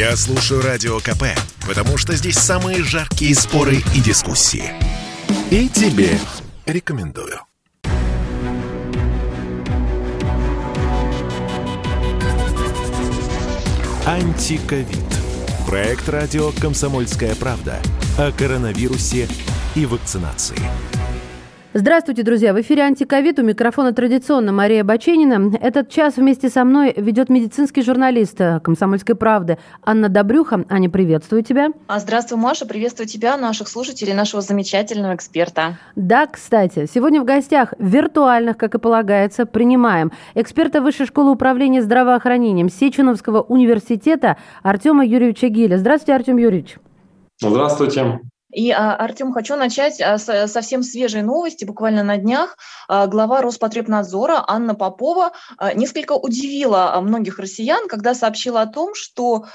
Я слушаю Радио КП, потому что здесь самые жаркие споры и дискуссии. И тебе рекомендую. Антиковид. Проект радио «Комсомольская правда» о коронавирусе и вакцинации. Здравствуйте, друзья! В эфире «Антиковид» у микрофона традиционно Мария Баченина. Этот час вместе со мной ведет медицинский журналист «Комсомольской правды» Анна Добрюха. Аня, приветствую тебя. А здравствуй, Маша. Приветствую тебя, наших слушателей, нашего замечательного эксперта. Да, кстати, сегодня в гостях виртуальных, как и полагается, принимаем эксперта Высшей школы управления здравоохранением Сеченовского университета Артема Юрьевича Гиля. Здравствуйте, Артем Юрьевич. Здравствуйте. И, а, Артем, хочу начать а, совсем свежей новости. Буквально на днях а, глава Роспотребнадзора Анна Попова несколько удивила многих россиян, когда сообщила о том, что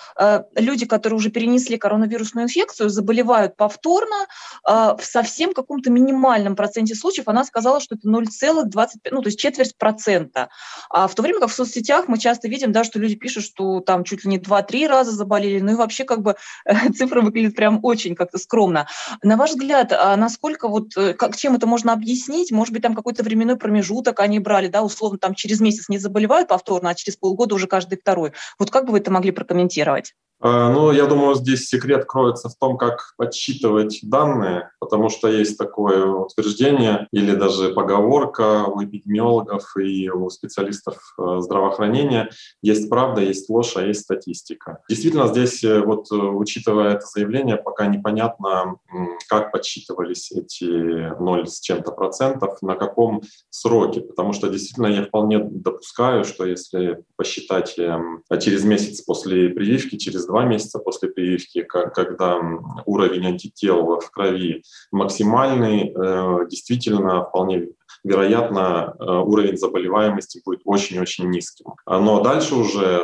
люди, которые уже перенесли коронавирусную инфекцию, заболевают повторно в совсем каком-то минимальном проценте случаев. Она сказала, что это 0,25, ну, то есть четверть процента. А в то время как в соцсетях мы часто видим, да, что люди пишут, что там чуть ли не 2-3 раза заболели, ну и вообще как бы цифра выглядит прям очень как-то скромно. На ваш взгляд, а насколько вот, э, как, чем это можно объяснить? Может быть, там какой-то временной промежуток они брали, да, условно, там через месяц не заболевают повторно, а через полгода уже каждый второй. Вот как бы вы это могли прокомментировать? А, ну, я думаю, здесь секрет кроется в том, как подсчитывать данные, потому что есть такое утверждение или даже поговорка у эпидемиологов и у специалистов э, здравоохранения. Есть правда, есть ложь, а есть статистика. Действительно, здесь, э, вот э, учитывая это заявление, пока непонятно, как подсчитывались эти 0 с чем-то процентов, на каком сроке, потому что действительно я вполне допускаю, что если посчитать эм, через месяц после прививки, через два месяца после прививки, когда уровень антител в крови максимальный, э, действительно вполне вероятно, э, уровень заболеваемости будет очень-очень низким. Но дальше уже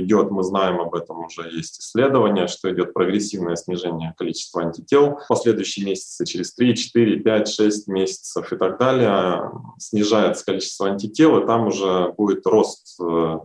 идет, мы знаем об этом, уже есть исследования, что идет прогрессивное снижение количества антител. В последующие месяцы, через 3, 4, 5, 6 месяцев и так далее, снижается количество антител, и там уже будет рост э,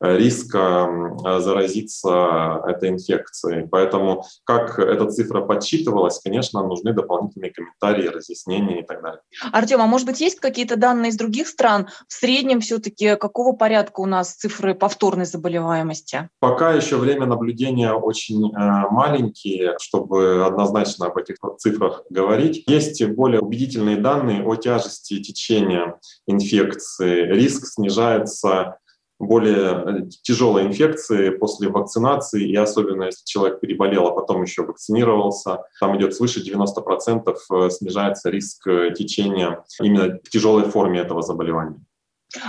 риска заразиться этой инфекцией. Поэтому как эта цифра подсчитывалась, конечно, нужны дополнительные комментарии, разъяснения и так далее. Артем, а может быть есть какие-то данные из других стран? В среднем все-таки какого порядка у нас цифры повторной заболеваемости? Пока еще время наблюдения очень э, маленькие, чтобы однозначно об этих цифрах говорить. Есть более убедительные данные о тяжести течения инфекции. Риск снижается более э, тяжелой инфекции после вакцинации, и особенно если человек переболел, а потом еще вакцинировался, там идет свыше 90% э, снижается риск э, течения именно в тяжелой форме этого заболевания.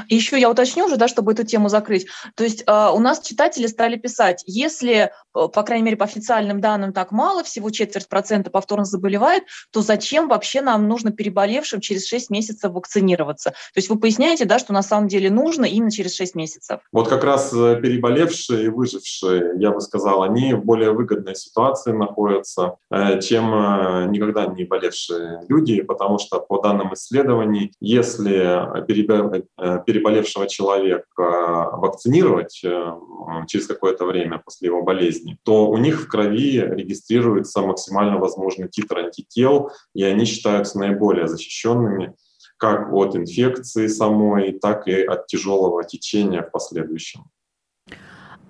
Еще я уточню уже, да, чтобы эту тему закрыть. То есть э, у нас читатели стали писать, если, по крайней мере, по официальным данным так мало, всего четверть процента повторно заболевает, то зачем вообще нам нужно переболевшим через 6 месяцев вакцинироваться? То есть вы поясняете, да, что на самом деле нужно именно через 6 месяцев? Вот как раз э, переболевшие и выжившие, я бы сказал, они в более выгодной ситуации находятся, э, чем э, никогда не болевшие люди, потому что по данным исследований, если переболевшего человека вакцинировать э, через какое-то время после его болезни, то у них в крови регистрируется максимально возможный титр антител, и они считаются наиболее защищенными как от инфекции самой, так и от тяжелого течения в последующем.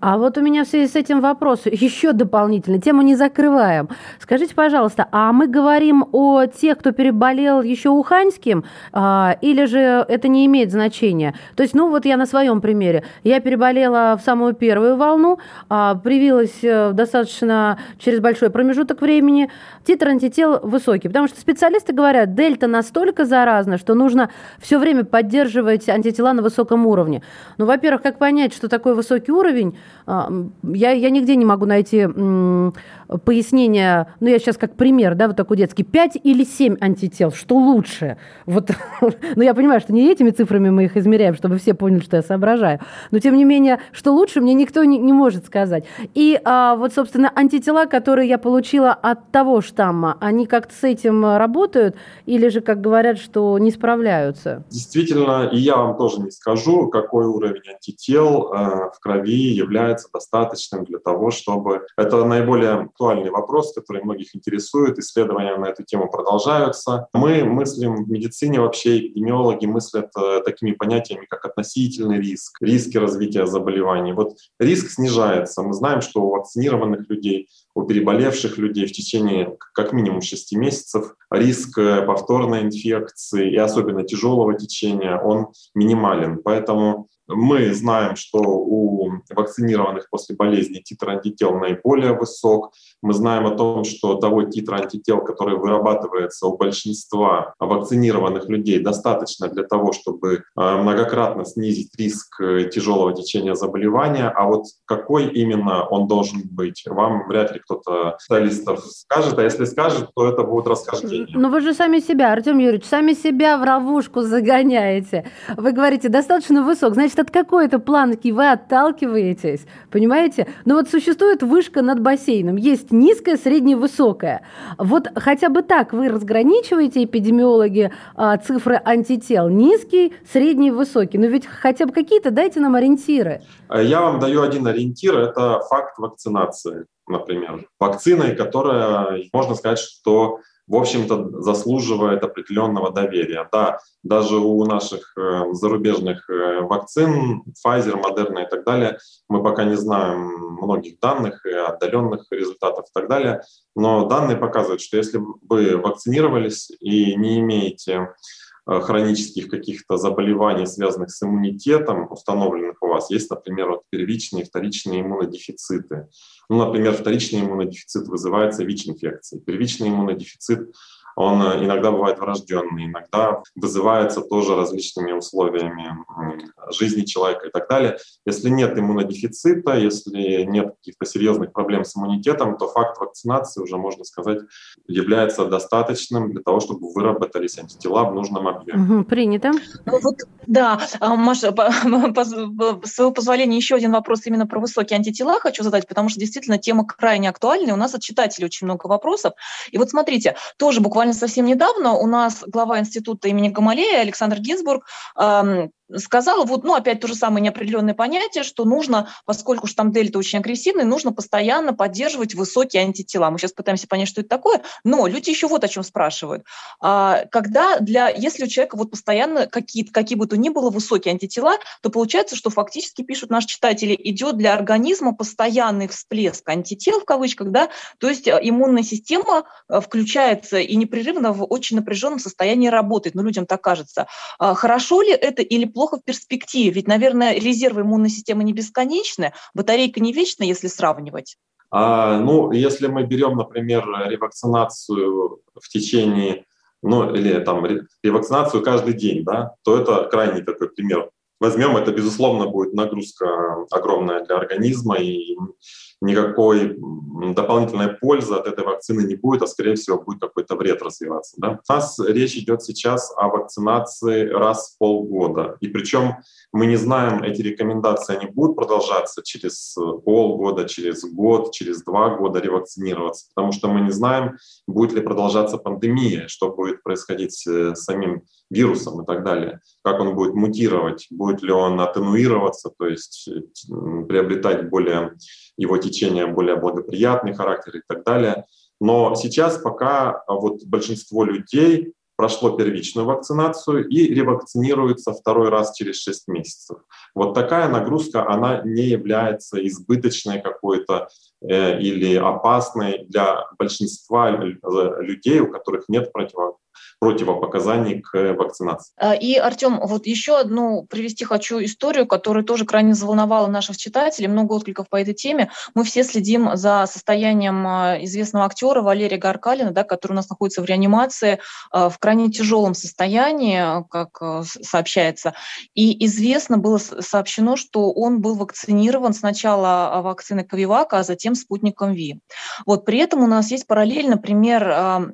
А вот у меня в связи с этим вопрос еще дополнительно. Тему не закрываем. Скажите, пожалуйста, а мы говорим о тех, кто переболел еще уханьским, а, или же это не имеет значения? То есть, ну вот я на своем примере. Я переболела в самую первую волну, а, привилась э, достаточно через большой промежуток времени. Титр антител высокий, потому что специалисты говорят, дельта настолько заразна, что нужно все время поддерживать антитела на высоком уровне. Ну, во-первых, как понять, что такой высокий уровень? А, я, я нигде не могу найти пояснение, ну, я сейчас как пример, да, вот такой детский, 5 или 7 антител, что лучше? Вот, ну, я понимаю, что не этими цифрами мы их измеряем, чтобы все поняли, что я соображаю, но, тем не менее, что лучше, мне никто не, не может сказать. И а, вот, собственно, антитела, которые я получила от того штамма, они как-то с этим работают или же, как говорят, что не справляются? Действительно, и я вам тоже не скажу, какой уровень антител э, в крови является является достаточным для того, чтобы... Это наиболее актуальный вопрос, который многих интересует. Исследования на эту тему продолжаются. Мы мыслим в медицине вообще, эпидемиологи мыслят э, такими понятиями, как относительный риск, риски развития заболеваний. Вот риск снижается. Мы знаем, что у вакцинированных людей, у переболевших людей в течение как минимум 6 месяцев риск э, повторной инфекции и особенно тяжелого течения, он минимален. Поэтому мы знаем, что у вакцинированных после болезни титр антител наиболее высок. Мы знаем о том, что того титра антител, который вырабатывается у большинства вакцинированных людей, достаточно для того, чтобы э, многократно снизить риск э, тяжелого течения заболевания. А вот какой именно он должен быть, вам вряд ли кто-то специалистов скажет. А если скажет, то это будут расхождения. Но вы же сами себя, Артем Юрьевич, сами себя в ловушку загоняете. Вы говорите, достаточно высок. Значит, от какой-то планки вы отталкиваетесь, понимаете? Но вот существует вышка над бассейном, есть низкая, средняя, высокая. Вот хотя бы так вы разграничиваете, эпидемиологи, а, цифры антител, низкий, средний, высокий. Но ведь хотя бы какие-то дайте нам ориентиры. Я вам даю один ориентир, это факт вакцинации например, вакциной, которая, можно сказать, что в общем-то, заслуживает определенного доверия. Да, даже у наших э, зарубежных э, вакцин, Pfizer, Moderna и так далее, мы пока не знаем многих данных, и отдаленных результатов и так далее, но данные показывают, что если вы вакцинировались и не имеете Э, хронических каких-то заболеваний, связанных с иммунитетом, установленных вас, есть, например, вот первичные и вторичные иммунодефициты. Ну, например, вторичный иммунодефицит вызывается ВИЧ-инфекцией. Первичный иммунодефицит он э, иногда бывает врожденный, иногда вызывается тоже различными условиями жизни человека и так далее. Если нет иммунодефицита, если нет каких-то серьезных проблем с иммунитетом, то факт вакцинации уже, можно сказать, является достаточным для того, чтобы выработались антитела в нужном объеме. Угу, принято. Ну, вот, да, а, Маша, по, по, с своего позволения еще один вопрос именно про высокие антитела хочу задать, потому что действительно тема крайне актуальная. У нас от читателей очень много вопросов. И вот смотрите, тоже буквально буквально совсем недавно у нас глава института имени Гамалея Александр Гинзбург сказала, вот, ну, опять то же самое неопределенное понятие, что нужно, поскольку там дельта очень агрессивный, нужно постоянно поддерживать высокие антитела. Мы сейчас пытаемся понять, что это такое, но люди еще вот о чем спрашивают. А, когда для, если у человека вот постоянно какие, какие бы то ни было высокие антитела, то получается, что фактически, пишут наши читатели, идет для организма постоянный всплеск антител, в кавычках, да, то есть э, иммунная система э, включается и непрерывно в очень напряженном состоянии работает, ну, людям так кажется. А, хорошо ли это или плохо? в перспективе. Ведь, наверное, резервы иммунной системы не бесконечны, батарейка не вечна, если сравнивать. А, ну, если мы берем, например, ревакцинацию в течение, ну, или там ревакцинацию каждый день, да, то это крайний такой пример. Возьмем, это, безусловно, будет нагрузка огромная для организма, и никакой дополнительной пользы от этой вакцины не будет, а скорее всего будет какой-то вред развиваться. Да? У нас речь идет сейчас о вакцинации раз в полгода. И причем мы не знаем, эти рекомендации, они будут продолжаться через полгода, через год, через два года ревакцинироваться, потому что мы не знаем, будет ли продолжаться пандемия, что будет происходить с самим вирусом и так далее, как он будет мутировать, будет ли он атенуироваться, то есть приобретать более его течение более благоприятный характер и так далее. Но сейчас пока а, вот большинство людей прошло первичную вакцинацию и ревакцинируется второй раз через 6 месяцев. Вот такая нагрузка, она не является избыточной какой-то или опасной для большинства людей, у которых нет противопоказаний противопоказаний к вакцинации. А, и, Артем, вот еще одну привести хочу историю, которая тоже крайне заволновала наших читателей, много откликов по этой теме. Мы все следим за состоянием известного актера Валерия Гаркалина, да, который у нас находится в реанимации в крайне тяжелом состоянии, как сообщается. И известно было сообщено, что он был вакцинирован сначала вакциной Ковивака, а затем спутником Ви. Вот при этом у нас есть параллельно пример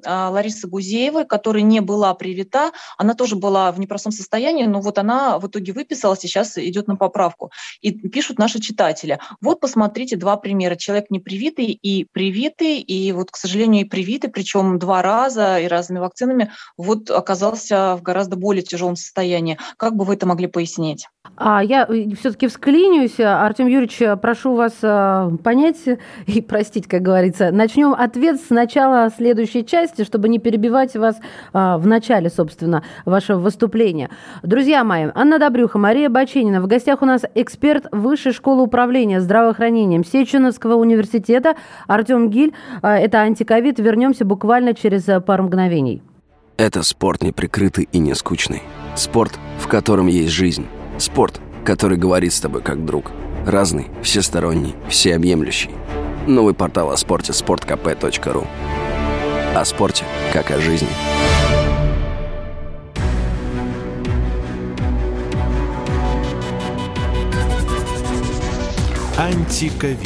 Ларисы Гузеевой, которая не была привита, она тоже была в непростом состоянии, но вот она в итоге выписалась, сейчас идет на поправку. И пишут наши читатели, вот посмотрите два примера. Человек не привитый и привитый, и вот, к сожалению, и привитый, причем два раза и разными вакцинами, вот оказался в гораздо более тяжелом состоянии. Как бы вы это могли пояснить? А я э, все-таки всклинюсь. Артем Юрьевич, прошу вас э, понять и простить, как говорится. Начнем ответ с начала следующей части, чтобы не перебивать вас э, в начале, собственно, вашего выступления. Друзья мои, Анна Добрюха, Мария Баченина. В гостях у нас эксперт Высшей школы управления здравоохранением Сеченовского университета Артем Гиль. Это антиковид. Вернемся буквально через пару мгновений. Это спорт неприкрытый и не скучный. Спорт, в котором есть жизнь. Спорт, который говорит с тобой как друг. Разный, всесторонний, всеобъемлющий. Новый портал о спорте – sportkp.ru О спорте, как о жизни. Антиковид.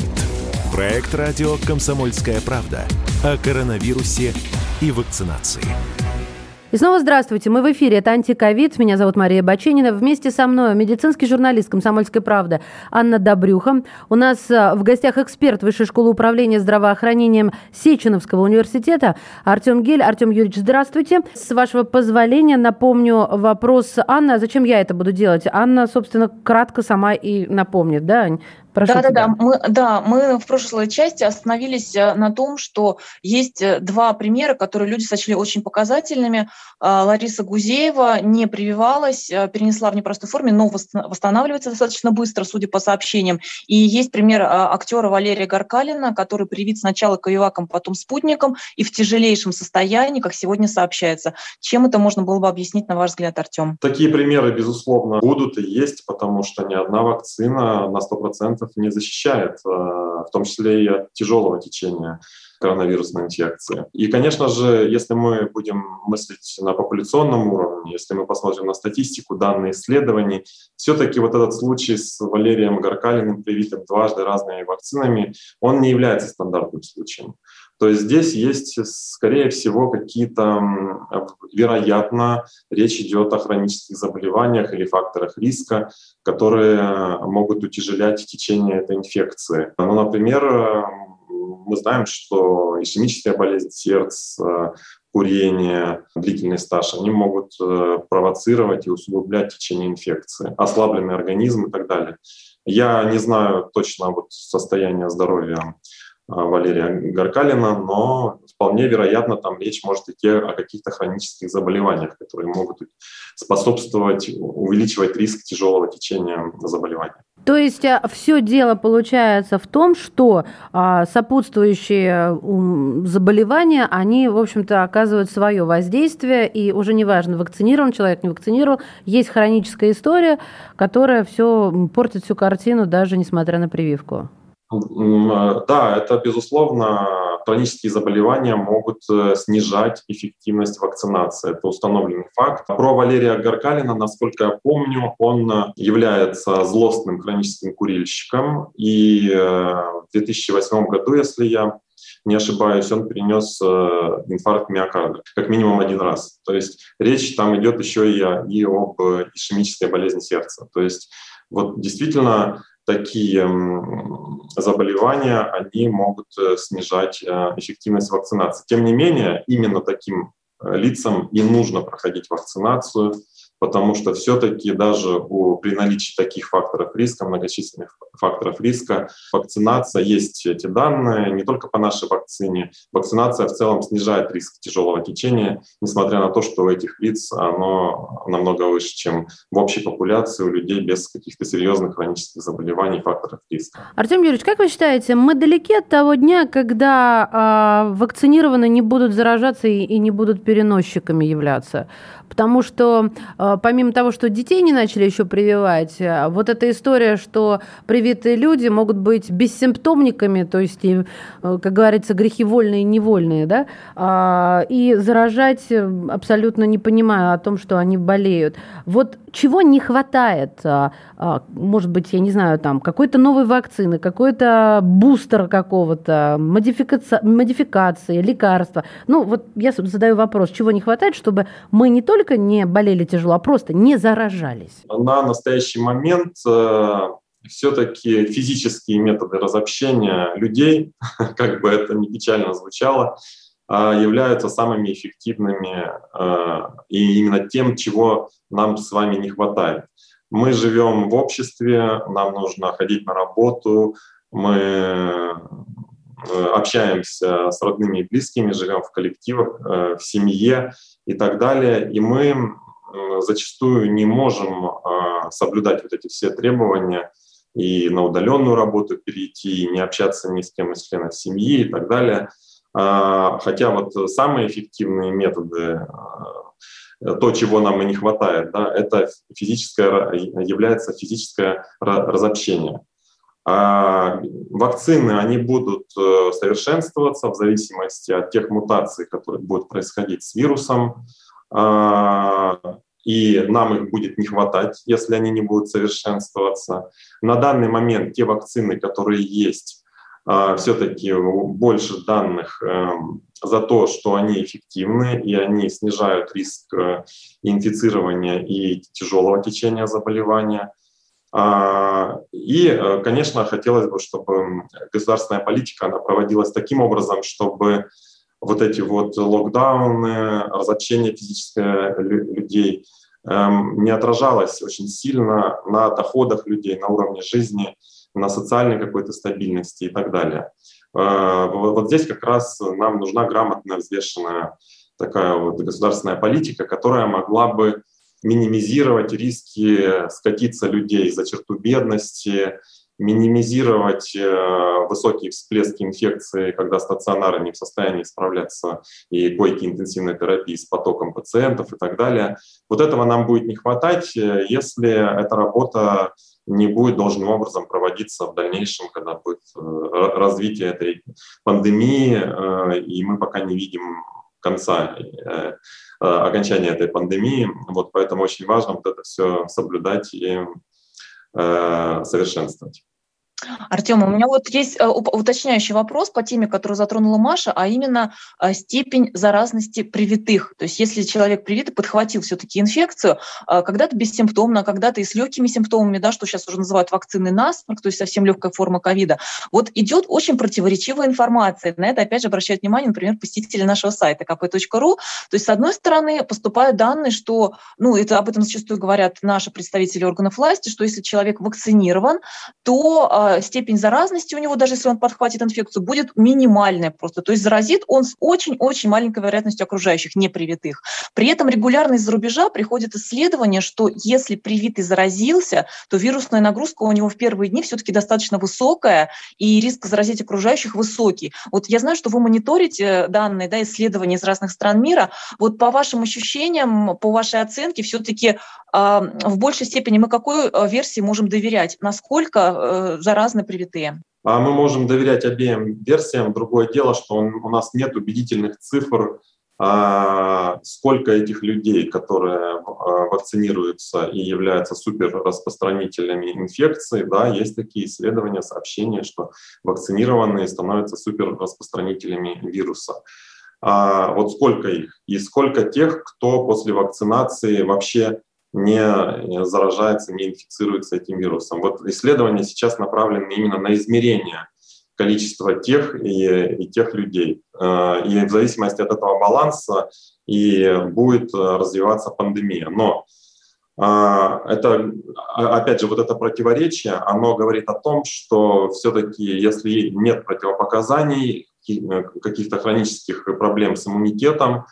Проект радио «Комсомольская правда» о коронавирусе и вакцинации. И снова здравствуйте. Мы в эфире. Это «Антиковид». Меня зовут Мария Баченина. Вместе со мной медицинский журналист «Комсомольской правды» Анна Добрюха. У нас э, в гостях эксперт Высшей школы управления здравоохранением Сеченовского университета Артем Гель. Артем Юрьевич, здравствуйте. С вашего позволения напомню вопрос Анны. А зачем я это буду делать? Анна, собственно, кратко сама и напомнит, да, Прошу да, тебя. да, да. Мы, да, мы в прошлой части остановились э, на том, что есть э, два примера, которые люди сочли очень показательными. А, Лариса Гузеева не прививалась, э, перенесла в непростой форме, но восстанавливается достаточно быстро, судя по сообщениям. И есть пример а, актера Валерия Гаркалина, который привит сначала ковиваком, потом спутником, и в тяжелейшем состоянии, как сегодня сообщается. Чем это можно было бы объяснить, на ваш взгляд, Артем? Такие примеры, безусловно, будут и есть, потому что ни одна вакцина на 100% не защищает, э, в том числе и от тяжелого течения коронавирусной инфекции. И, конечно же, если мы будем мыслить на популяционном уровне, если мы посмотрим на статистику, данные исследований, все-таки вот этот случай с Валерием Гаркалиным, привитым дважды разными вакцинами, он не является стандартным случаем. То есть здесь есть, скорее всего, какие-то, вероятно, речь идет о хронических заболеваниях или факторах риска, которые могут утяжелять течение этой инфекции. Ну, например, мы знаем, что ишемическая болезнь сердца, курение, длительный стаж, они могут э, провоцировать и усугублять течение инфекции, ослабленный организм и так далее. Я не знаю точно вот состояние здоровья Валерия Гаркалина, но вполне вероятно, там речь может идти о каких-то хронических заболеваниях, которые могут способствовать, увеличивать риск тяжелого течения заболевания. То есть а, все дело получается в том, что а, сопутствующие заболевания, они, в общем-то, оказывают свое воздействие, и уже неважно, вакцинирован человек, не вакцинирован, есть хроническая история, которая все портит всю картину, даже несмотря на прививку. Да, это, безусловно, хронические заболевания могут э, снижать эффективность вакцинации. Это установленный факт. Про Валерия Гаркалина, насколько я помню, он э, является злостным хроническим курильщиком. И э, в 2008 году, если я не ошибаюсь, он перенес инфаркт миокарда, как минимум один раз. То есть речь там идет еще и, о, и об ишемической болезни сердца. То есть вот действительно такие заболевания, они могут э, снижать э, эффективность вакцинации. Тем не менее, именно таким э, лицам и нужно проходить вакцинацию, потому что все-таки даже у, при наличии таких факторов риска, многочисленных факторов риска, вакцинация, есть эти данные, не только по нашей вакцине, вакцинация в целом снижает риск тяжелого течения, несмотря на то, что у этих лиц оно намного выше, чем в общей популяции у людей без каких-то серьезных хронических заболеваний, факторов риска. Артем Юрьевич, как вы считаете, мы далеки от того дня, когда э, вакцинированные не будут заражаться и, и не будут переносчиками являться? Потому что э, помимо того, что детей не начали еще прививать, э, вот эта история, что привитые люди могут быть бессимптомниками, то есть, э, как говорится, грехи вольные и невольные, да, а, и заражать абсолютно не понимая о том, что они болеют. Вот чего не хватает? А, а, может быть, я не знаю, там какой-то новой вакцины, какой-то бустер какого-то, модификация, модификации, лекарства. Ну, вот я задаю вопрос, чего не хватает, чтобы мы не только не болели тяжело, а просто не заражались? На настоящий момент э, все-таки физические методы разобщения людей, как бы это ни печально звучало, являются самыми эффективными э, и именно тем, чего нам с вами не хватает. Мы живем в обществе, нам нужно ходить на работу, мы э, общаемся с родными и близкими, живем в коллективах, э, в семье и так далее. И мы зачастую не можем а, соблюдать вот эти все требования и на удаленную работу перейти, и не общаться ни с кем из членов семьи и так далее. А, хотя вот самые эффективные методы а, то, чего нам и не хватает, да, это физическое, является физическое разобщение. А вакцины, они будут э, совершенствоваться в зависимости от тех мутаций, которые будут происходить с вирусом, а, и нам их будет не хватать, если они не будут совершенствоваться. На данный момент те вакцины, которые есть, все-таки больше данных эм, за то, что они эффективны и они снижают риск э, инфицирования и тяжелого течения заболевания. А, и, э, конечно, хотелось бы, чтобы государственная политика она проводилась таким образом, чтобы вот эти вот локдауны, разобщение физическое людей эм, не отражалось очень сильно на доходах людей, на уровне жизни, на социальной какой-то стабильности и так далее. Э, вот здесь как раз нам нужна грамотная, взвешенная такая вот государственная политика, которая могла бы минимизировать риски скатиться людей за черту бедности, минимизировать э, высокие всплески инфекции, когда стационары не в состоянии справляться, и койки интенсивной терапии с потоком пациентов и так далее. Вот этого нам будет не хватать, э, если эта работа не будет должным образом проводиться в дальнейшем, когда будет э, развитие этой пандемии, и мы пока не видим конца окончания этой пандемии. Вот поэтому очень важно вот это все соблюдать и совершенствовать. Артем, у меня вот есть э, уточняющий вопрос по теме, которую затронула Маша, а именно э, степень заразности привитых. То есть если человек привитый подхватил все-таки инфекцию, э, когда-то бессимптомно, когда-то и с легкими симптомами, да, что сейчас уже называют вакцины насморк, то есть совсем легкая форма ковида, вот идет очень противоречивая информация. На это опять же обращают внимание, например, посетители нашего сайта kp.ru. То есть с одной стороны поступают данные, что, ну это об этом зачастую говорят наши представители органов власти, что если человек вакцинирован, то степень заразности у него, даже если он подхватит инфекцию, будет минимальная просто. То есть заразит он с очень-очень маленькой вероятностью окружающих, непривитых. При этом регулярно из-за рубежа приходит исследование, что если привитый заразился, то вирусная нагрузка у него в первые дни все-таки достаточно высокая, и риск заразить окружающих высокий. Вот я знаю, что вы мониторите данные, да, исследования из разных стран мира. Вот по вашим ощущениям, по вашей оценке, все-таки э, в большей степени мы какой э, версии можем доверять? Насколько э, заразны привитые? А мы можем доверять обеим версиям. Другое дело, что у нас нет убедительных цифр, а, сколько этих людей, которые а, вакцинируются и являются суперраспространителями инфекции, да, есть такие исследования, сообщения, что вакцинированные становятся суперраспространителями вируса. А вот сколько их? И сколько тех, кто после вакцинации вообще не заражается, не инфицируется этим вирусом. Вот исследования сейчас направлены именно на измерение количества тех и, и тех людей. Э, и в зависимости от этого баланса и будет развиваться пандемия. Но э, это, опять же, вот это противоречие, оно говорит о том, что все-таки, если нет противопоказаний, э, каких-то хронических проблем с иммунитетом,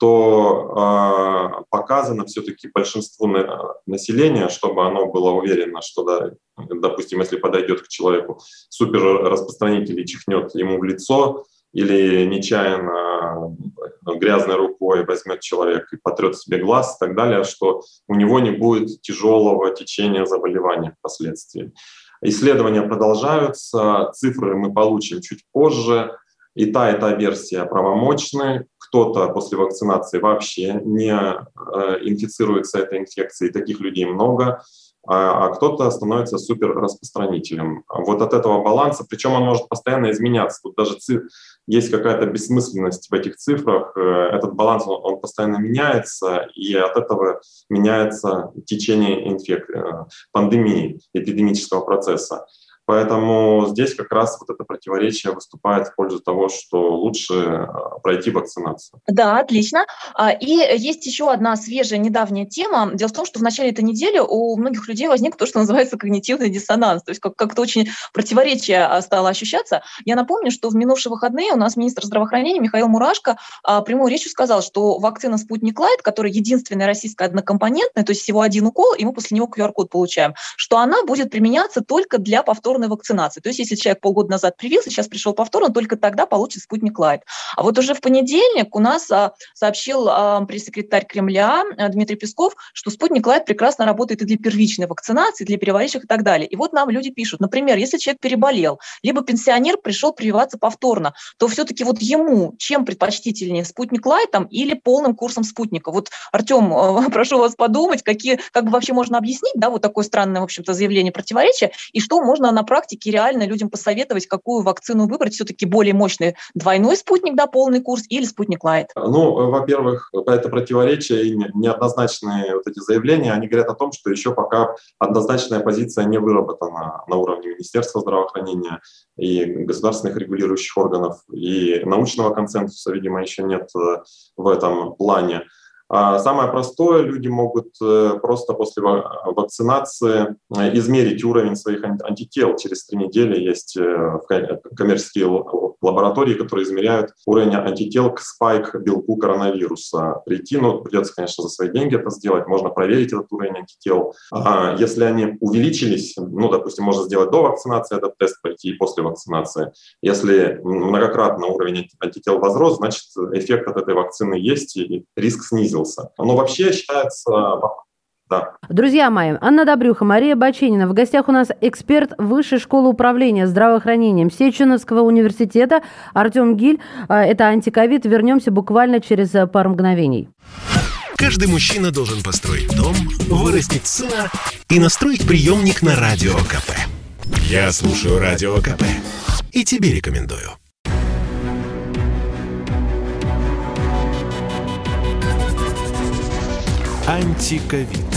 то э, показано все-таки большинству на, населения, чтобы оно было уверено, что, да, допустим, если подойдет к человеку супер распространитель и чихнет ему в лицо, или нечаянно грязной рукой возьмет человек и потрет себе глаз и так далее, что у него не будет тяжелого течения заболевания впоследствии. Исследования продолжаются, цифры мы получим чуть позже. И та, и та версия правомочны кто-то после вакцинации вообще не э, инфицируется этой инфекцией, таких людей много, а, а кто-то становится суперраспространителем. Вот от этого баланса, причем он может постоянно изменяться. Тут даже есть какая-то бессмысленность в этих цифрах. Э, этот баланс, он, он постоянно меняется, и от этого меняется течение инфек... Э, пандемии, эпидемического процесса. Поэтому здесь как раз вот это противоречие выступает в пользу того, что лучше э, пройти вакцинацию. Да, отлично. А, и есть еще одна свежая недавняя тема. Дело в том, что в начале этой недели у многих людей возник то, что называется когнитивный диссонанс. То есть как- как-то очень противоречие а, стало ощущаться. Я напомню, что в минувшие выходные у нас министр здравоохранения Михаил Мурашко а, прямой речью сказал, что вакцина «Спутник Лайт», которая единственная российская однокомпонентная, то есть всего один укол, и мы после него QR-код получаем, что она будет применяться только для повторной вакцинации. То есть если человек полгода назад привился, сейчас пришел повторно, только тогда получит «Спутник Лайт». А вот уже в понедельник у нас а, сообщил а, пресс-секретарь Кремля а, Дмитрий Песков, что «Спутник Лайт» прекрасно работает и для первичной вакцинации, для переболевших и так далее. И вот нам люди пишут, например, если человек переболел, либо пенсионер пришел прививаться повторно, то все-таки вот ему чем предпочтительнее, «Спутник Лайтом» или полным курсом «Спутника»? Вот, Артем, прошу вас подумать, какие, как бы вообще можно объяснить, да, вот такое странное, в общем-то, заявление противоречия, и что можно на практике реально людям посоветовать, какую вакцину выбрать, все-таки более мощный двойной спутник, да, полный курс, или Спутник Лайт? Ну, во-первых, это противоречие и неоднозначные вот эти заявления, они говорят о том, что еще пока однозначная позиция не выработана на уровне Министерства здравоохранения и государственных регулирующих органов, и научного консенсуса, видимо, еще нет э, в этом плане. А самое простое, люди могут э, просто после вакцинации э, измерить уровень своих антител. Через три недели есть э, коммерческие лаборатории, которые измеряют уровень антител к спайк-белку коронавируса. Прийти, ну, придется, конечно, за свои деньги это сделать, можно проверить этот уровень антител. А если они увеличились, ну, допустим, можно сделать до вакцинации этот тест, пройти и после вакцинации. Если многократно уровень антител возрос, значит, эффект от этой вакцины есть и риск снизился. Но вообще считается да. Друзья мои, Анна Добрюха, Мария Баченина. В гостях у нас эксперт Высшей школы управления здравоохранением Сеченовского университета Артем Гиль. А, это антиковид. Вернемся буквально через э, пару мгновений. Каждый мужчина должен построить дом, вырастить сына и настроить приемник на Радио КП. Я слушаю Радио КП и тебе рекомендую. Антиковид.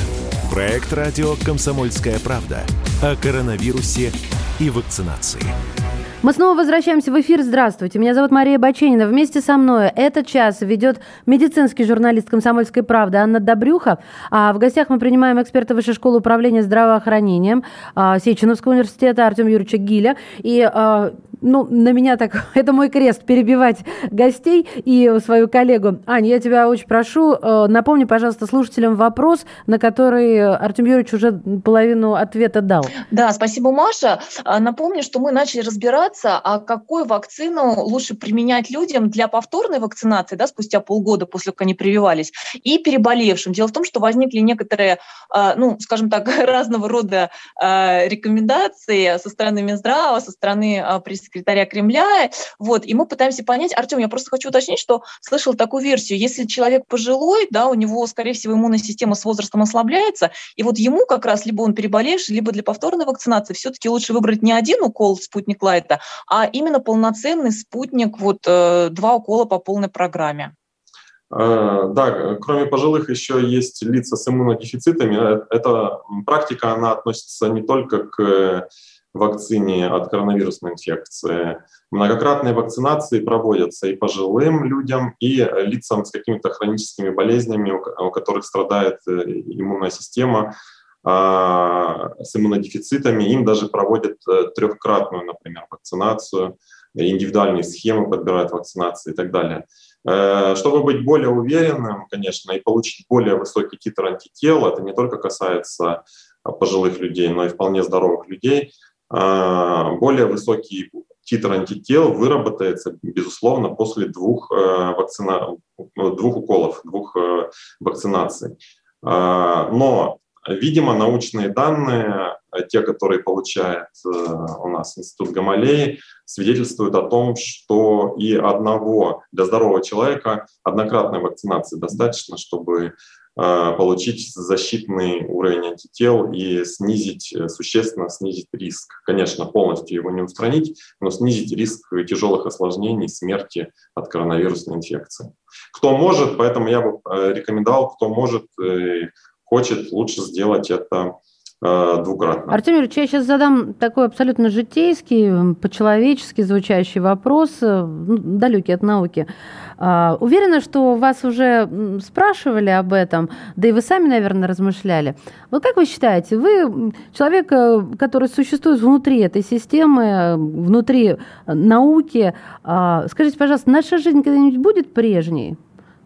Проект радио «Комсомольская правда» о коронавирусе и вакцинации. Мы снова возвращаемся в эфир. Здравствуйте. Меня зовут Мария Баченина. Вместе со мной этот час ведет медицинский журналист «Комсомольской правды» Анна Добрюха. А в гостях мы принимаем эксперта Высшей школы управления здравоохранением а, Сеченовского университета Артем Юрьевича Гиля. И а, ну, на меня так, это мой крест, перебивать гостей и свою коллегу. Аня, я тебя очень прошу, э, напомни, пожалуйста, слушателям вопрос, на который Артем Юрьевич уже половину ответа дал. Да, спасибо, Маша. А, напомню, что мы начали разбираться, а какую вакцину лучше применять людям для повторной вакцинации, да, спустя полгода после как они прививались, и переболевшим. Дело в том, что возникли некоторые, а, ну, скажем так, разного рода а, рекомендации со стороны Минздрава, со стороны пресс секретаря Кремля. Вот, и мы пытаемся понять, Артем, я просто хочу уточнить, что слышал такую версию, если человек пожилой, да, у него, скорее всего, иммунная система с возрастом ослабляется, и вот ему как раз либо он переболевший, либо для повторной вакцинации все-таки лучше выбрать не один укол спутник Лайта, а именно полноценный спутник, вот э, два укола по полной программе. Э, да, кроме пожилых еще есть лица с иммунодефицитами. Э, эта практика, она относится не только к вакцине от коронавирусной инфекции. Многократные вакцинации проводятся и пожилым людям, и лицам с какими-то хроническими болезнями, у которых страдает э, иммунная система, а, с иммунодефицитами. Им даже проводят э, трехкратную, например, вакцинацию, индивидуальные схемы подбирают вакцинации и так далее. Э, чтобы быть более уверенным, конечно, и получить более высокий титр антител, это не только касается пожилых людей, но и вполне здоровых людей, более высокий титр антител выработается, безусловно, после двух, э, вакцина... двух уколов, двух э, вакцинаций. А, но, видимо, научные данные, те, которые получает э, у нас Институт Гамалеи, свидетельствуют о том, что и одного для здорового человека однократной вакцинации достаточно, чтобы Э, получить защитный уровень антител и снизить, э, существенно снизить риск. Конечно, полностью его не устранить, но снизить риск тяжелых осложнений, смерти от коронавирусной инфекции. Кто может, поэтому я бы э, рекомендовал, кто может, хочет, лучше сделать это двукратно. Артем Юрьевич, я сейчас задам такой абсолютно житейский, по-человечески звучащий вопрос, ну, далекий от науки. А, уверена, что вас уже спрашивали об этом, да и вы сами, наверное, размышляли. Вот как вы считаете, вы человек, который существует внутри этой системы, внутри науки, а, скажите, пожалуйста, наша жизнь когда-нибудь будет прежней?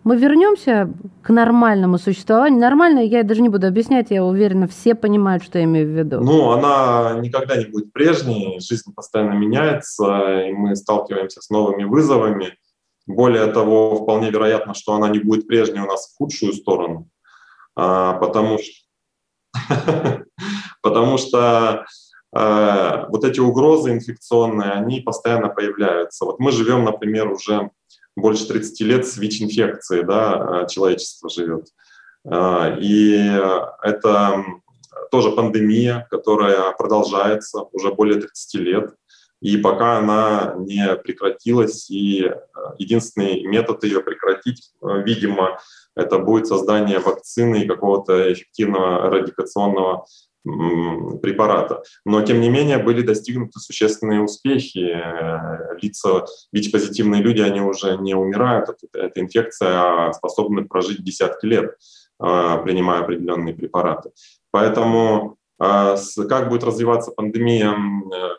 Мы вернемся к нормальному существованию. Нормально, я даже не буду объяснять, я уверена, все понимают, что я имею в виду. Ну, она никогда не будет прежней, жизнь постоянно меняется, и мы сталкиваемся с новыми вызовами. Более того, вполне вероятно, что она не будет прежней у нас в худшую сторону, а, потому что, потому что э, вот эти угрозы инфекционные, они постоянно появляются. Вот мы живем, например, уже больше 30 лет с ВИЧ-инфекцией, да, э, человечество живет. Э, и это тоже пандемия, которая продолжается уже более 30 лет. И пока она не прекратилась, и э, единственный метод ее прекратить, видимо, это будет создание вакцины и какого-то эффективного радикационного препарата. Но, тем не менее, были достигнуты существенные успехи. Э, лица ВИЧ-позитивные люди, они уже не умирают от этой инфекции, а способны прожить десятки лет, э, принимая определенные препараты. Поэтому э, как будет развиваться пандемия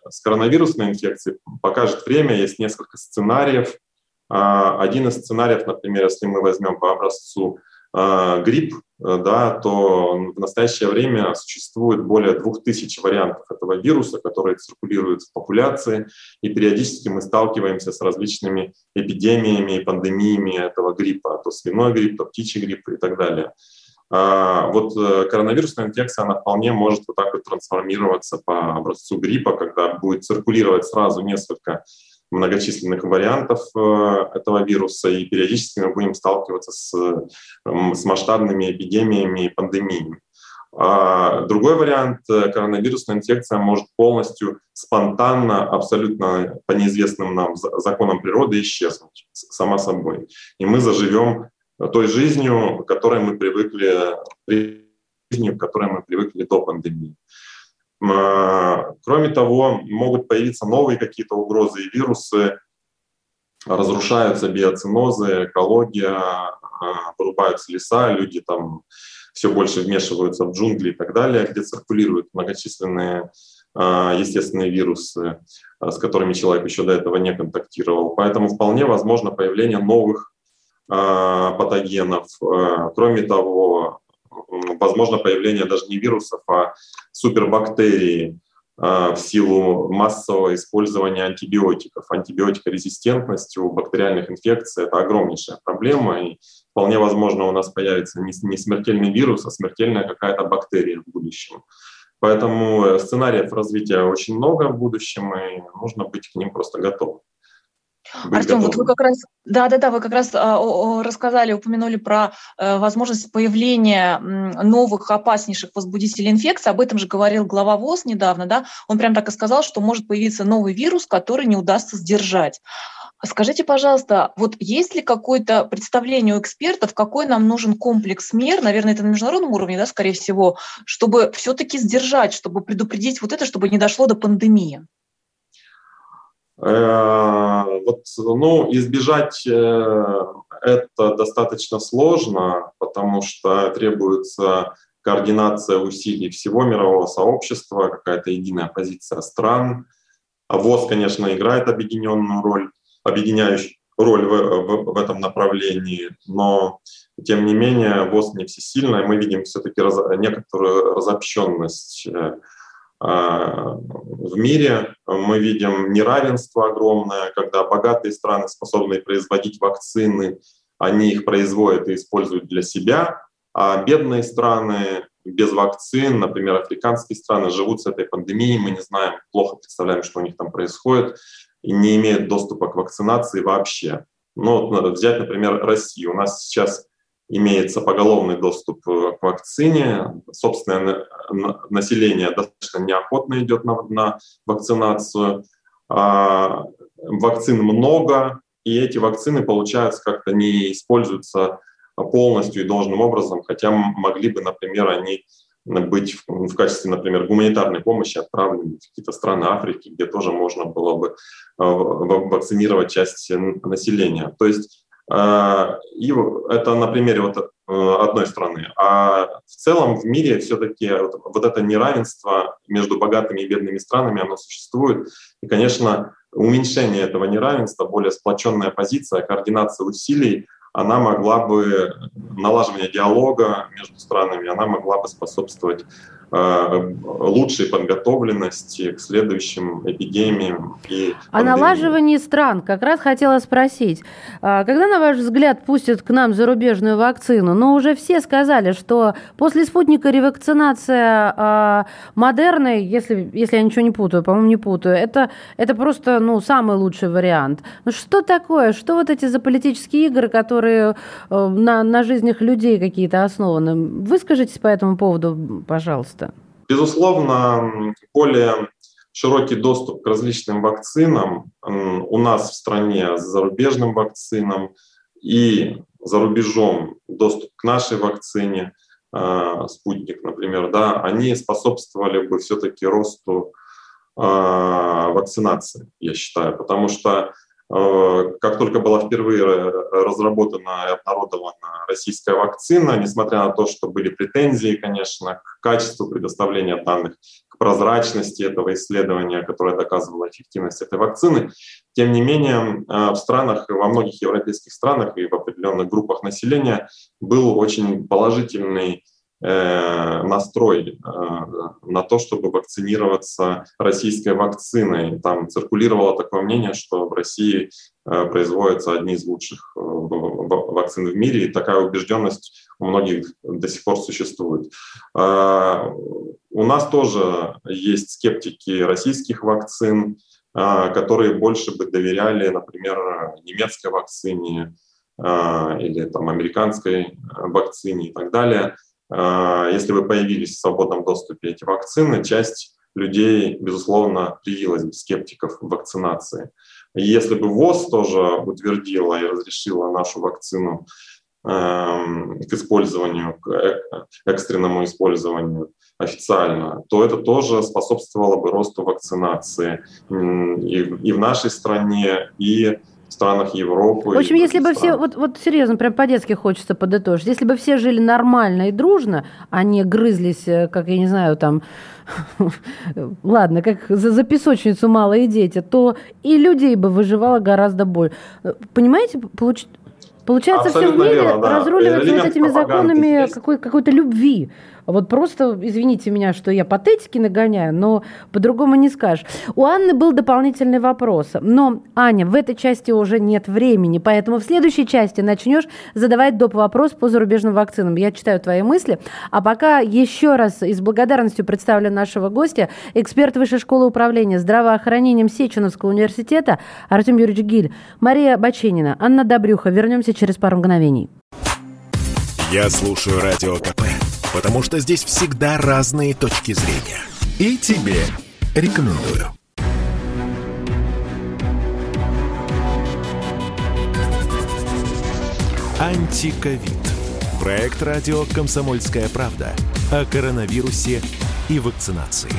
с коронавирусной инфекцией, покажет время. Есть несколько сценариев. Один из сценариев, например, если мы возьмем по образцу грипп, да, то в настоящее время существует более 2000 вариантов этого вируса, которые циркулируют в популяции, и периодически мы сталкиваемся с различными эпидемиями и пандемиями этого гриппа, то свиной грипп, то птичий грипп и так далее. А, вот э, коронавирусная инфекция, она вполне может вот так вот трансформироваться по образцу гриппа, когда будет циркулировать сразу несколько многочисленных вариантов э, этого вируса, и периодически мы будем сталкиваться с, с масштабными эпидемиями и пандемиями. А другой вариант э, – коронавирусная инфекция может полностью спонтанно, абсолютно по неизвестным нам законам природы исчезнуть сама собой. И мы заживем той жизнью, к которой мы привыкли, жизнью, к которой мы привыкли до пандемии. А, кроме того, могут появиться новые какие-то угрозы и вирусы, разрушаются биоцинозы, экология, а, вырубаются леса, люди там все больше вмешиваются в джунгли и так далее, где циркулируют многочисленные а, естественные вирусы, с которыми человек еще до этого не контактировал. Поэтому вполне возможно появление новых патогенов. Кроме того, возможно появление даже не вирусов, а супербактерий а, в силу массового использования антибиотиков. Антибиотикорезистентность у бактериальных инфекций – это огромнейшая проблема, и вполне возможно у нас появится не смертельный вирус, а смертельная какая-то бактерия в будущем. Поэтому э, сценариев развития очень много в будущем, и нужно быть к ним просто готовым. Артем, вот вы как раз, да, да, да, вы как раз а, рассказали, упомянули про а, возможность появления новых опаснейших возбудителей инфекции. Об этом же говорил глава ВОЗ недавно, да. Он прям так и сказал, что может появиться новый вирус, который не удастся сдержать. Скажите, пожалуйста, вот есть ли какое-то представление у экспертов, какой нам нужен комплекс мер, наверное, это на международном уровне, да, скорее всего, чтобы все-таки сдержать, чтобы предупредить вот это, чтобы не дошло до пандемии? Э, вот, ну, избежать э, это достаточно сложно, потому что требуется координация усилий всего мирового сообщества, какая-то единая позиция стран. А ВОЗ, конечно, играет объединенную роль, объединяющую роль в, в, в этом направлении, но тем не менее ВОЗ не всесильная, мы видим все-таки раз, некоторую разобщенность э, в мире мы видим неравенство огромное, когда богатые страны, способные производить вакцины, они их производят и используют для себя, а бедные страны без вакцин, например, африканские страны, живут с этой пандемией, мы не знаем, плохо представляем, что у них там происходит, и не имеют доступа к вакцинации вообще. Ну, вот взять, например, Россию. У нас сейчас имеется поголовный доступ э, к вакцине. Собственное население достаточно неохотно идет на, на вакцинацию. А, вакцин много, и эти вакцины, получается, как-то не используются полностью и должным образом, хотя могли бы, например, они быть в, в качестве, например, гуманитарной помощи отправлены в какие-то страны Африки, где тоже можно было бы вакцинировать часть населения. То есть и это на примере вот одной страны. А в целом в мире все-таки вот, это неравенство между богатыми и бедными странами, оно существует. И, конечно, уменьшение этого неравенства, более сплоченная позиция, координация усилий, она могла бы, налаживание диалога между странами, она могла бы способствовать Э, лучшей подготовленности к следующим эпидемиям и О налаживании стран как раз хотела спросить. А, когда, на ваш взгляд, пустят к нам зарубежную вакцину? Но уже все сказали, что после спутника ревакцинация а, Модерны, если, если я ничего не путаю, по-моему, не путаю, это, это просто ну, самый лучший вариант. Ну что такое? Что вот эти за политические игры, которые э, на, на жизнях людей какие-то основаны? Выскажитесь по этому поводу, пожалуйста. Безусловно, более широкий доступ к различным вакцинам у нас в стране с зарубежным вакцинам и за рубежом доступ к нашей вакцине, а, спутник, например, да, они способствовали бы все-таки росту а, вакцинации, я считаю, потому что как только была впервые разработана и обнародована российская вакцина, несмотря на то, что были претензии, конечно, к качеству предоставления данных, к прозрачности этого исследования, которое доказывало эффективность этой вакцины, тем не менее э, в странах, во многих европейских странах и в определенных группах населения был очень положительный Э, настрой э, на то, чтобы вакцинироваться российской вакциной. Там циркулировало такое мнение, что в России э, производятся одни из лучших вакцин в мире, и такая убежденность у многих до сих пор существует. У нас тоже есть скептики российских вакцин, которые больше бы доверяли, например, немецкой вакцине или там, американской вакцине и так далее – если бы появились в свободном доступе эти вакцины, часть людей, безусловно, привилась бы скептиков вакцинации. И если бы ВОЗ тоже утвердила и разрешила нашу вакцину эм, к использованию, к э, экстренному использованию официально, то это тоже способствовало бы росту вакцинации и, и в нашей стране, и странах Европы. В общем, если бы все, вот, вот серьезно, прям по-детски хочется подытожить, если бы все жили нормально и дружно, а не грызлись, э, как, я не знаю, там, ладно, как за, за песочницу малые дети, то и людей бы выживало гораздо больше. Понимаете, получ... Получается, Абсолютно все в мире верно, да. разруливается вот этими законами какой, какой-то любви. Вот просто, извините меня, что я патетики нагоняю, но по-другому не скажешь. У Анны был дополнительный вопрос. Но, Аня, в этой части уже нет времени, поэтому в следующей части начнешь задавать доп. вопрос по зарубежным вакцинам. Я читаю твои мысли. А пока еще раз и с благодарностью представлю нашего гостя, эксперт Высшей школы управления здравоохранением Сеченовского университета Артем Юрьевич Гиль, Мария Баченина, Анна Добрюха. Вернемся через пару мгновений. Я слушаю Радио КП потому что здесь всегда разные точки зрения. И тебе рекомендую. Антиковид. Проект радио «Комсомольская правда» о коронавирусе и вакцинации.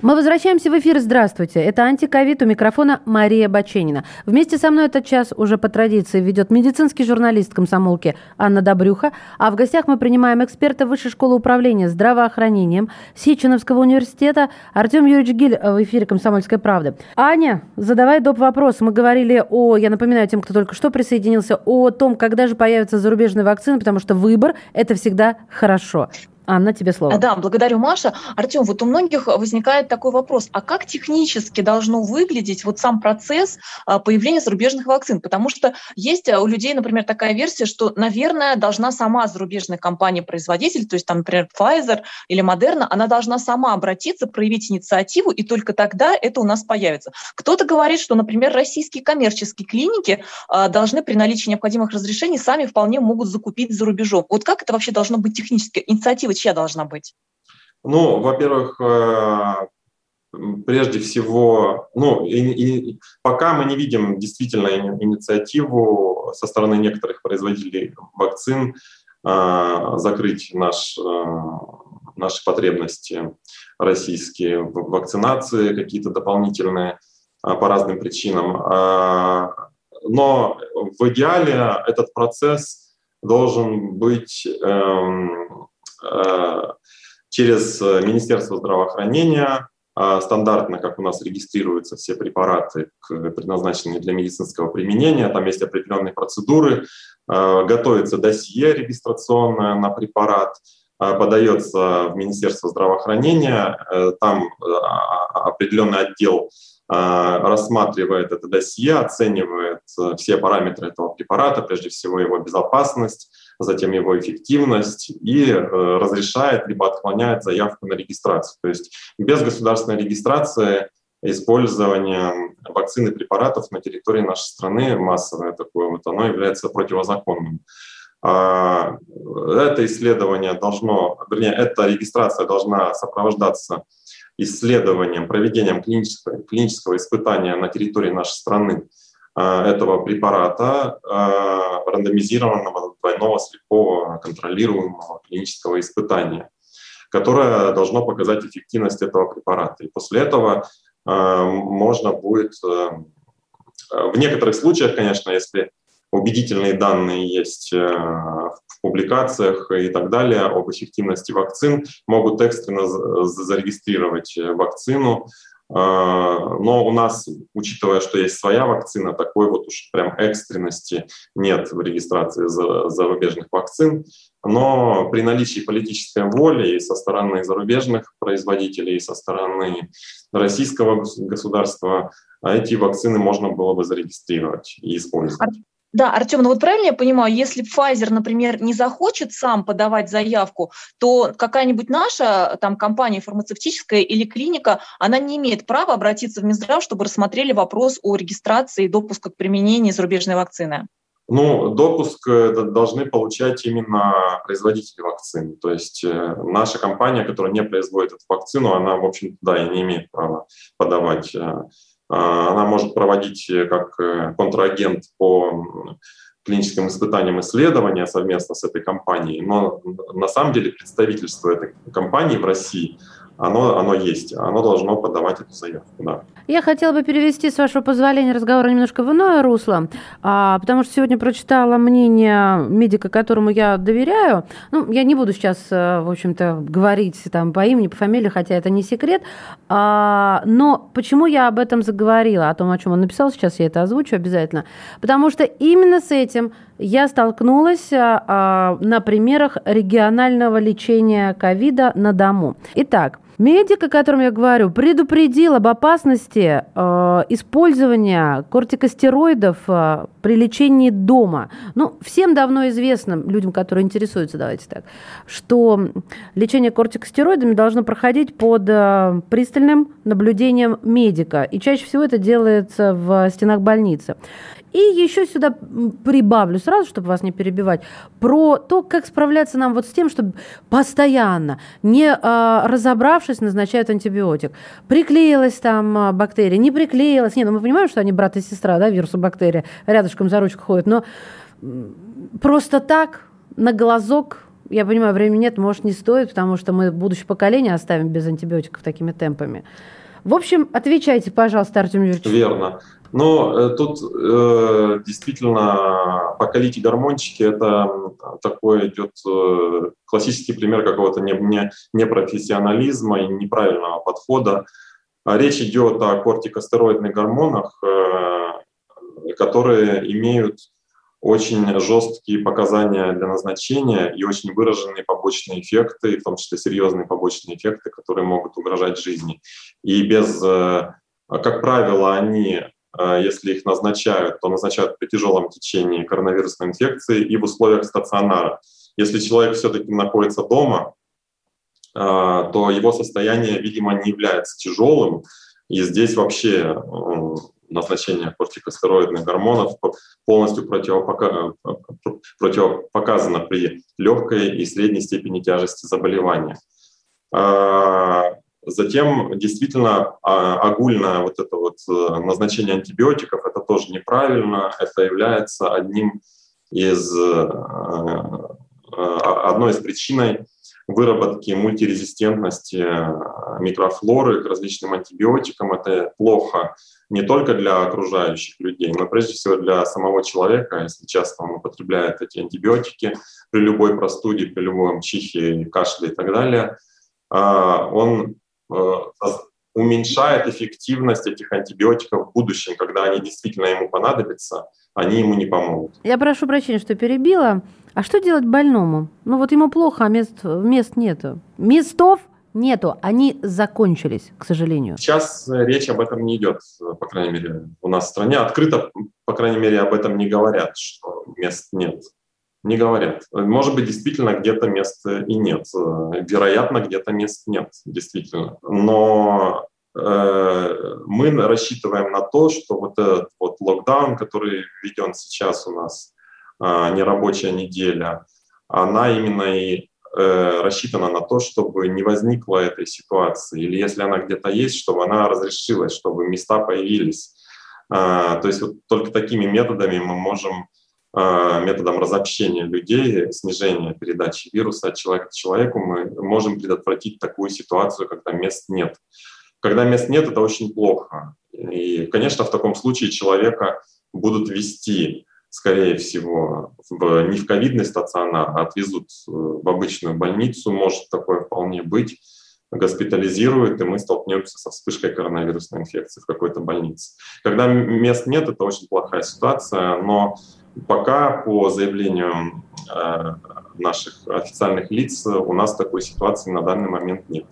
Мы возвращаемся в эфир. Здравствуйте. Это антиковид у микрофона Мария Баченина. Вместе со мной этот час уже по традиции ведет медицинский журналист комсомолки Анна Добрюха. А в гостях мы принимаем эксперта Высшей школы управления здравоохранением Сеченовского университета Артем Юрьевич Гиль в эфире «Комсомольской правды». Аня, задавай доп. вопрос. Мы говорили о, я напоминаю тем, кто только что присоединился, о том, когда же появятся зарубежные вакцины, потому что выбор – это всегда хорошо. Анна, тебе слово. Да, благодарю, Маша. Артем, вот у многих возникает такой вопрос, а как технически должно выглядеть вот сам процесс а, появления зарубежных вакцин? Потому что есть у людей, например, такая версия, что, наверное, должна сама зарубежная компания-производитель, то есть там, например, Pfizer или Moderna, она должна сама обратиться, проявить инициативу, и только тогда это у нас появится. Кто-то говорит, что, например, российские коммерческие клиники а, должны при наличии необходимых разрешений сами вполне могут закупить за рубежом. Вот как это вообще должно быть технически? Инициатива чья должна быть? Ну, во-первых, э, прежде всего, ну, и, и, пока мы не видим действительно инициативу со стороны некоторых производителей вакцин э, закрыть наш, э, наши потребности российские в вакцинации, какие-то дополнительные по разным причинам. Но в идеале этот процесс должен быть эм, через Министерство здравоохранения, а, стандартно, как у нас регистрируются все препараты, предназначенные для медицинского применения. Там есть определенные процедуры. А, готовится досье регистрационное на препарат, а, подается в Министерство здравоохранения. Э, там определенный отдел рассматривает это досье, оценивает э, все параметры этого препарата, прежде всего его безопасность, затем его эффективность и э, разрешает либо отклоняет заявку на регистрацию. То есть без государственной регистрации использование вакцин и препаратов на территории нашей страны массовое такое, вот оно является противозаконным. А, это исследование должно, вернее, эта регистрация должна сопровождаться исследованием, проведением клинического, клинического испытания на территории нашей страны этого препарата, а, рандомизированного двойного слепого контролируемого клинического испытания, которое должно показать эффективность этого препарата. И после этого а, можно будет в некоторых случаях, конечно, если убедительные данные есть в публикациях и так далее об эффективности вакцин, могут экстренно зарегистрировать вакцину но у нас, учитывая, что есть своя вакцина, такой вот уж прям экстренности нет в регистрации зарубежных вакцин. Но при наличии политической воли и со стороны зарубежных производителей, и со стороны российского государства эти вакцины можно было бы зарегистрировать и использовать. Да, Артем, ну вот правильно я понимаю, если Pfizer, например, не захочет сам подавать заявку, то какая-нибудь наша там компания фармацевтическая или клиника, она не имеет права обратиться в Минздрав, чтобы рассмотрели вопрос о регистрации и допуске к применению зарубежной вакцины? Ну, допуск э, должны получать именно производители вакцин. То есть э, наша компания, которая не производит эту вакцину, она, в общем-то, да, и не имеет права подавать э, она может проводить э, как э, контрагент по клиническим испытаниям исследования совместно с этой компанией, но на самом деле представительство этой компании в России – оно, оно есть, оно должно подавать эту заявку, да. Я хотела бы перевести, с вашего позволения, разговор немножко в иное русло, а, потому что сегодня прочитала мнение медика, которому я доверяю. Ну, я не буду сейчас, э, в общем-то, говорить там по имени, по фамилии, хотя это не секрет. А, но почему я об этом заговорила, о том, о чем он написал, сейчас я это озвучу обязательно. Потому что именно с этим я столкнулась а, а на примерах регионального лечения ковида на дому. Итак, Медик, о котором я говорю, предупредил об опасности э, использования кортикостероидов э, при лечении дома. Ну, всем давно известно, людям, которые интересуются, давайте так, что лечение кортикостероидами должно проходить под э, пристальным наблюдением медика. И чаще всего это делается в стенах больницы. И еще сюда прибавлю сразу, чтобы вас не перебивать, про то, как справляться нам вот с тем, чтобы постоянно, не э, разобравшись, назначают антибиотик. Приклеилась там а, бактерия, не приклеилась. Нет, ну мы понимаем, что они брат и сестра, да, вирусы бактерии, рядышком за ручку ходят, но просто так, на глазок, я понимаю, времени нет, может, не стоит, потому что мы будущее поколение оставим без антибиотиков такими темпами. В общем, отвечайте, пожалуйста, Артем Юрьевич. Верно. Но э, тут э, действительно покалить гормончики – это такой идет э, классический пример какого-то не, не, непрофессионализма и неправильного подхода. Речь идет о кортикостероидных гормонах, э, которые имеют очень жесткие показания для назначения и очень выраженные побочные эффекты, в том числе серьезные побочные эффекты, которые могут угрожать жизни. И без, э, как правило, они Э, если их назначают, то назначают при тяжелом течении коронавирусной инфекции и в условиях стационара. Если человек все-таки находится дома, э, то его состояние, видимо, не является тяжелым, и здесь вообще э, назначение кортикостероидных гормонов полностью противопока... противопоказано при легкой и средней степени тяжести заболевания. Затем действительно а, огульное вот это вот э, назначение антибиотиков это тоже неправильно, это является одним из э, э, одной из причин выработки мультирезистентности микрофлоры к различным антибиотикам. Это плохо не только для окружающих людей, но прежде всего для самого человека, если часто он употребляет эти антибиотики при любой простуде, при любом чихе, кашле и так далее, он уменьшает эффективность этих антибиотиков в будущем, когда они действительно ему понадобятся, они ему не помогут. Я прошу прощения, что перебила. А что делать больному? Ну вот ему плохо, а мест, мест нету. Местов нету, они закончились, к сожалению. Сейчас речь об этом не идет, по крайней мере, у нас в стране. Открыто, по крайней мере, об этом не говорят, что мест нет. Не говорят. Может быть, действительно где-то мест и нет. Вероятно, где-то мест нет, действительно. Но э, мы рассчитываем на то, что вот этот вот локдаун, который введен сейчас у нас, э, нерабочая неделя, она именно и э, рассчитана на то, чтобы не возникло этой ситуации. Или если она где-то есть, чтобы она разрешилась, чтобы места появились. Э, то есть вот только такими методами мы можем методом разобщения людей, снижения передачи вируса от человека к человеку, мы можем предотвратить такую ситуацию, когда мест нет. Когда мест нет, это очень плохо. И, конечно, в таком случае человека будут вести, скорее всего, в, не в ковидный стационар, а отвезут в обычную больницу, может такое вполне быть, госпитализируют, и мы столкнемся со вспышкой коронавирусной инфекции в какой-то больнице. Когда мест нет, это очень плохая ситуация, но Пока по заявлению э, наших официальных лиц у нас такой ситуации на данный момент нет.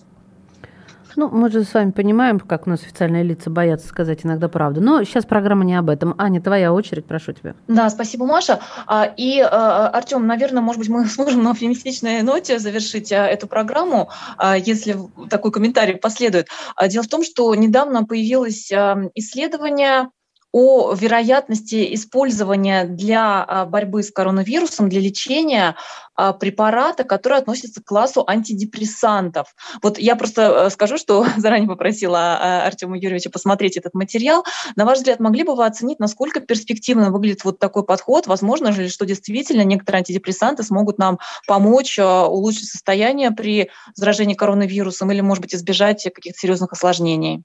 Ну, мы же с вами понимаем, как у нас официальные лица боятся сказать иногда правду. Но сейчас программа не об этом. Аня, твоя очередь, прошу тебя. Да, спасибо, Маша. А, и, э, Артем, наверное, может быть, мы сможем на оптимистичной ноте завершить э, эту программу, если такой комментарий последует. Дело в том, что недавно появилось исследование о вероятности использования для а, борьбы с коронавирусом, для лечения а, препарата, который относится к классу антидепрессантов. Вот я просто э, скажу, что заранее попросила а, Артема Юрьевича посмотреть этот материал. На ваш взгляд, могли бы вы оценить, насколько перспективно выглядит вот такой подход? Возможно ли, что действительно некоторые антидепрессанты смогут нам помочь улучшить состояние при заражении коронавирусом или, может быть, избежать каких-то серьезных осложнений?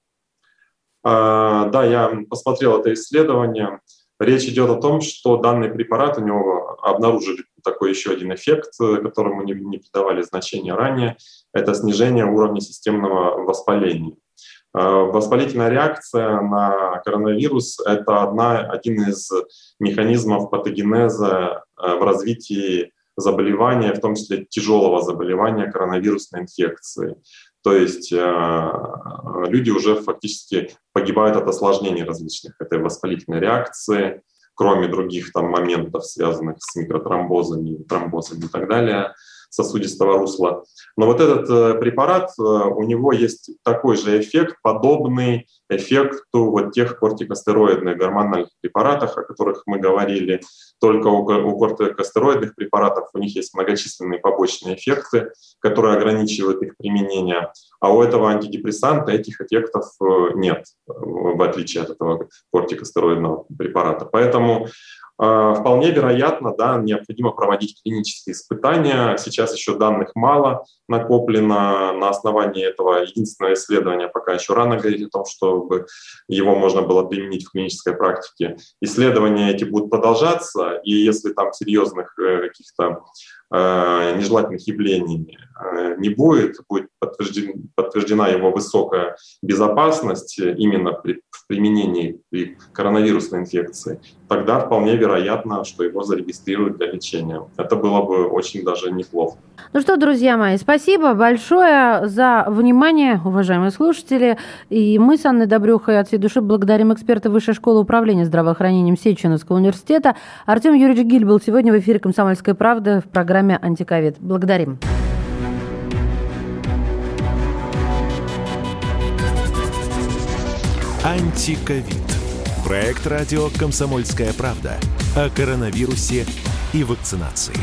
А, да, я посмотрел это исследование. Речь идет о том, что данный препарат, у него обнаружили такой еще один эффект, которому не, не придавали значения ранее, это снижение уровня системного воспаления. А, воспалительная реакция на коронавирус – это одна, один из механизмов патогенеза а, в развитии заболевания, в том числе тяжелого заболевания коронавирусной инфекции. То есть э, люди уже фактически погибают от осложнений различных. Этой воспалительной реакции, кроме других там моментов, связанных с микротромбозами, тромбозами и так далее сосудистого русла. Но вот этот э, препарат, э, у него есть такой же эффект, подобный эффекту вот тех кортикостероидных гормональных препаратов, о которых мы говорили. Только у, кортикостероидных препаратов у них есть многочисленные побочные эффекты, которые ограничивают их применение. А у этого антидепрессанта этих эффектов э, нет, в отличие от этого кортикостероидного препарата. Поэтому вполне вероятно, да, необходимо проводить клинические испытания. Сейчас еще данных мало накоплено. На основании этого единственного исследования пока еще рано говорить о том, чтобы его можно было применить в клинической практике. Исследования эти будут продолжаться, и если там серьезных э, каких-то нежелательных явлений э, не будет, будет подтвержден, подтверждена его высокая безопасность именно при, в применении при коронавирусной инфекции, тогда вполне вероятно, что его зарегистрируют для лечения. Это было бы очень даже неплохо. Ну что, друзья мои, спасибо большое за внимание, уважаемые слушатели. И мы с Анной Добрюхой от всей души благодарим эксперта Высшей школы управления здравоохранением Сеченовского университета. Артем Юрьевич Гиль был сегодня в эфире «Комсомольская правда» в программе «Антиковид». Благодарим. Антиковид. Проект радио «Комсомольская правда» о коронавирусе и вакцинации.